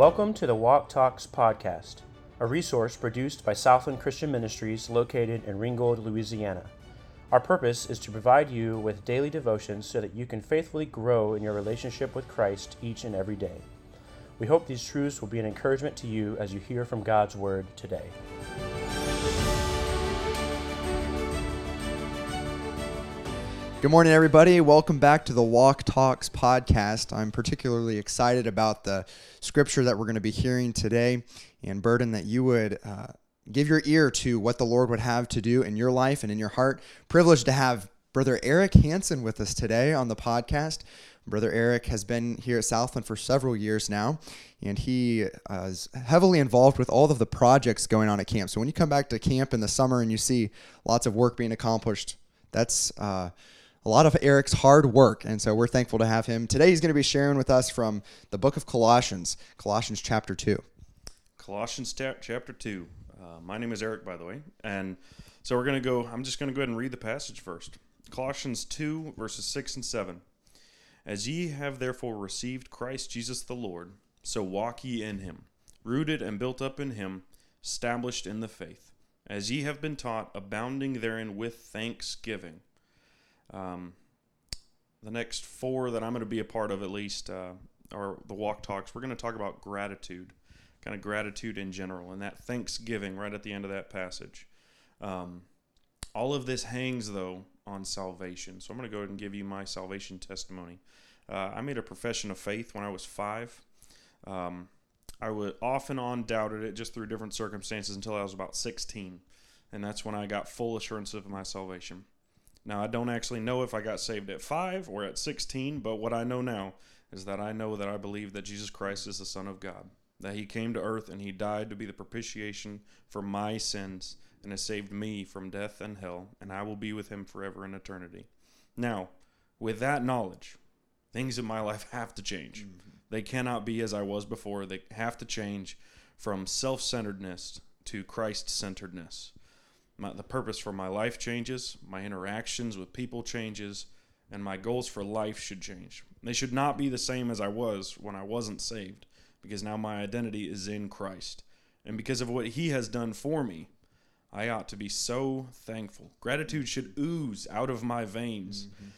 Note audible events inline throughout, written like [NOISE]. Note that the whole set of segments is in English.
Welcome to the Walk Talks podcast, a resource produced by Southland Christian Ministries located in Ringgold, Louisiana. Our purpose is to provide you with daily devotions so that you can faithfully grow in your relationship with Christ each and every day. We hope these truths will be an encouragement to you as you hear from God's Word today. Good morning, everybody. Welcome back to the Walk Talks podcast. I'm particularly excited about the scripture that we're going to be hearing today and burden that you would uh, give your ear to what the Lord would have to do in your life and in your heart. Privileged to have Brother Erik Hanson with us today on the podcast. Brother Erik has been here at Southland for several years now, and he uh, is heavily involved with all of the projects going on at camp. So when you come back to camp in the summer and you see lots of work being accomplished, that's uh, a lot of Erik's hard work, and so we're thankful to have him. Today he's going to be sharing with us from the book of Colossians, Colossians chapter 2. Colossians chapter 2. Uh, my name is Erik, by the way, and so we're going to go, I'm just going to go ahead and read the passage first. Colossians 2, verses 6 and 7. As ye have therefore received Christ Jesus the Lord, so walk ye in him, rooted and built up in him, established in the faith, as ye have been taught, abounding therein with thanksgiving. Um, the next four that I'm going to be a part of, at least, uh, are the walk talks. We're going to talk about gratitude, kind of gratitude in general, and that thanksgiving right at the end of that passage. Um, all of this hangs, though, on salvation. So I'm going to go ahead and give you my salvation testimony. Uh, I made a profession of faith when I was five. Um, I would off and on doubted it just through different circumstances until I was about 16. And that's when I got full assurance of my salvation. Now, I don't actually know if I got saved at 5 or at 16, but what I know now is that I know that I believe that Jesus Christ is the Son of God, that He came to earth and He died to be the propitiation for my sins and has saved me from death and hell, and I will be with Him forever in eternity. Now, with that knowledge, things in my [LAUGHS] life have to change. Mm-hmm. They cannot be as I was before. They have to change from self centeredness to Christ centeredness my, the purpose for my life changes, my interactions with people changes, and my goals for life should change. They should not be the same as I was when I wasn't saved, because now my identity is in Christ. And because of what He has done for me, I ought to be so thankful. Gratitude should ooze out of my veins. Mm-hmm.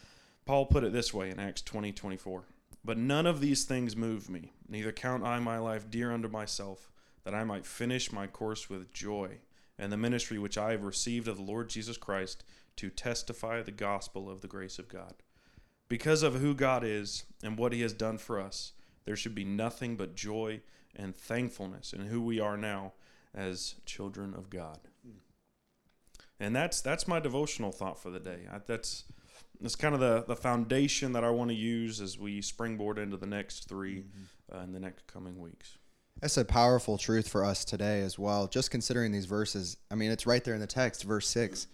Paul put it this way in Acts 20 24. But none of these things move me, neither count I my life dear unto myself, that I might finish my course with joy and the ministry which I have received of the Lord Jesus Christ to testify the gospel of the grace of God. Because of who God is and what He has done for us, there should be nothing but joy and thankfulness in who we are now as children of God. And that's that's my devotional thought for the day. I, that's that's kind of the, the foundation that I want to use as we springboard into the next 3 mm-hmm. uh, in the next coming weeks. That's a powerful truth for us today as well. Just considering these verses, I mean, it's right there in the text, verse six.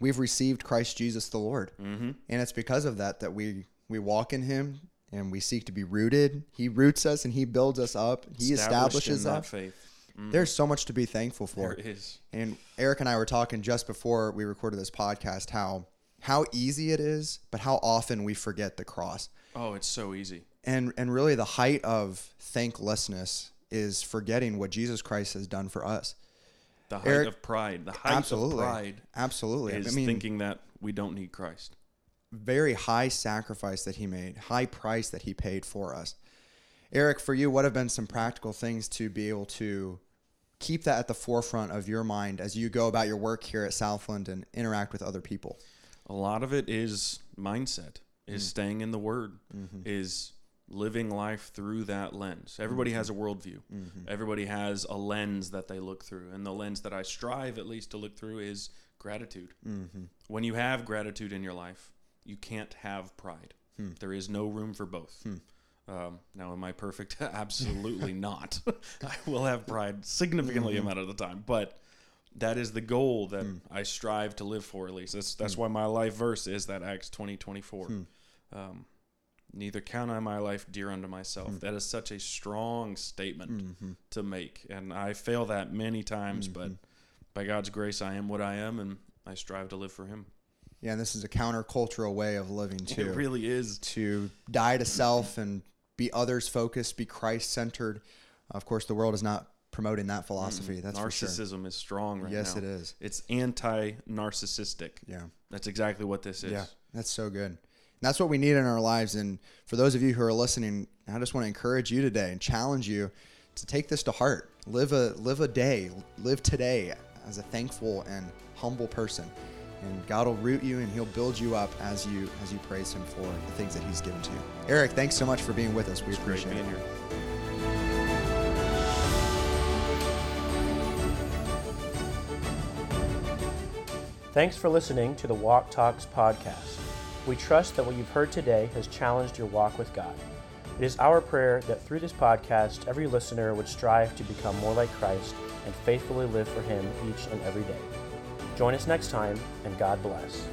We've received Christ Jesus the Lord, mm-hmm. and it's because of that that we we walk in Him and we seek to be rooted. He roots us and He builds us up. He establishes us. faith. Mm-hmm. There's so much to be thankful for. There is. And Erik and I were talking just before we recorded this podcast how how easy it is, but how often we forget the cross. Oh, it's so easy. And and really the height of thanklessness is forgetting what Jesus Christ has done for us. The height Erik, of pride. The height absolutely, of pride. Absolutely. Is I mean, thinking that we don't need Christ. Very high sacrifice that he made, high price that he paid for us. Erik, for you, what have been some practical things to be able to keep that at the forefront of your mind as you go about your work here at Southland and interact with other people? A lot of it is mindset, is mm. staying in the Word, mm-hmm. is living life through that lens. Everybody mm-hmm. has a worldview. Mm-hmm. Everybody has a lens that they look through. And the lens that I strive at least to look through is gratitude. Mm-hmm. When you have gratitude in your life, you can't have pride. Hmm. There is no room for both. Hmm. Um, now, am I perfect? [LAUGHS] Absolutely [LAUGHS] not. [LAUGHS] I will have pride significantly mm-hmm. amount of the time, but that is the goal that hmm. I strive to live for. At least that's that's hmm. why my life verse is that Acts twenty twenty four. Hmm. Um, neither count I my life dear unto myself. Mm. That is such a strong statement mm-hmm. to make. And I fail that many times, mm-hmm. but by God's grace, I am what I am, and I strive to live for Him. Yeah, and this is a countercultural way of living, too. It really is. To die to self and be others focused, be Christ centered. Of course, the world is not promoting that philosophy. That's for sure. Narcissism is strong right Yes, now. Yes, it is. It's anti-narcissistic. Yeah. That's exactly what this is. Yeah, that's so good. And that's what we need in our lives. And for those of you who are listening, I just want to encourage you today and challenge you to take this to heart. Live a live a day, live today as a thankful and humble person. And God will root you and He'll build you up as you as you praise Him for the things that He's given to you. Erik, thanks so much for being with us. We Great appreciate being it. here. Thanks for listening to the Walk Talks podcast. We trust that what you've heard today has challenged your walk with God. It is our prayer that through this podcast, every listener would strive to become more like Christ and faithfully live for Him each and every day. Join us next time, and God bless.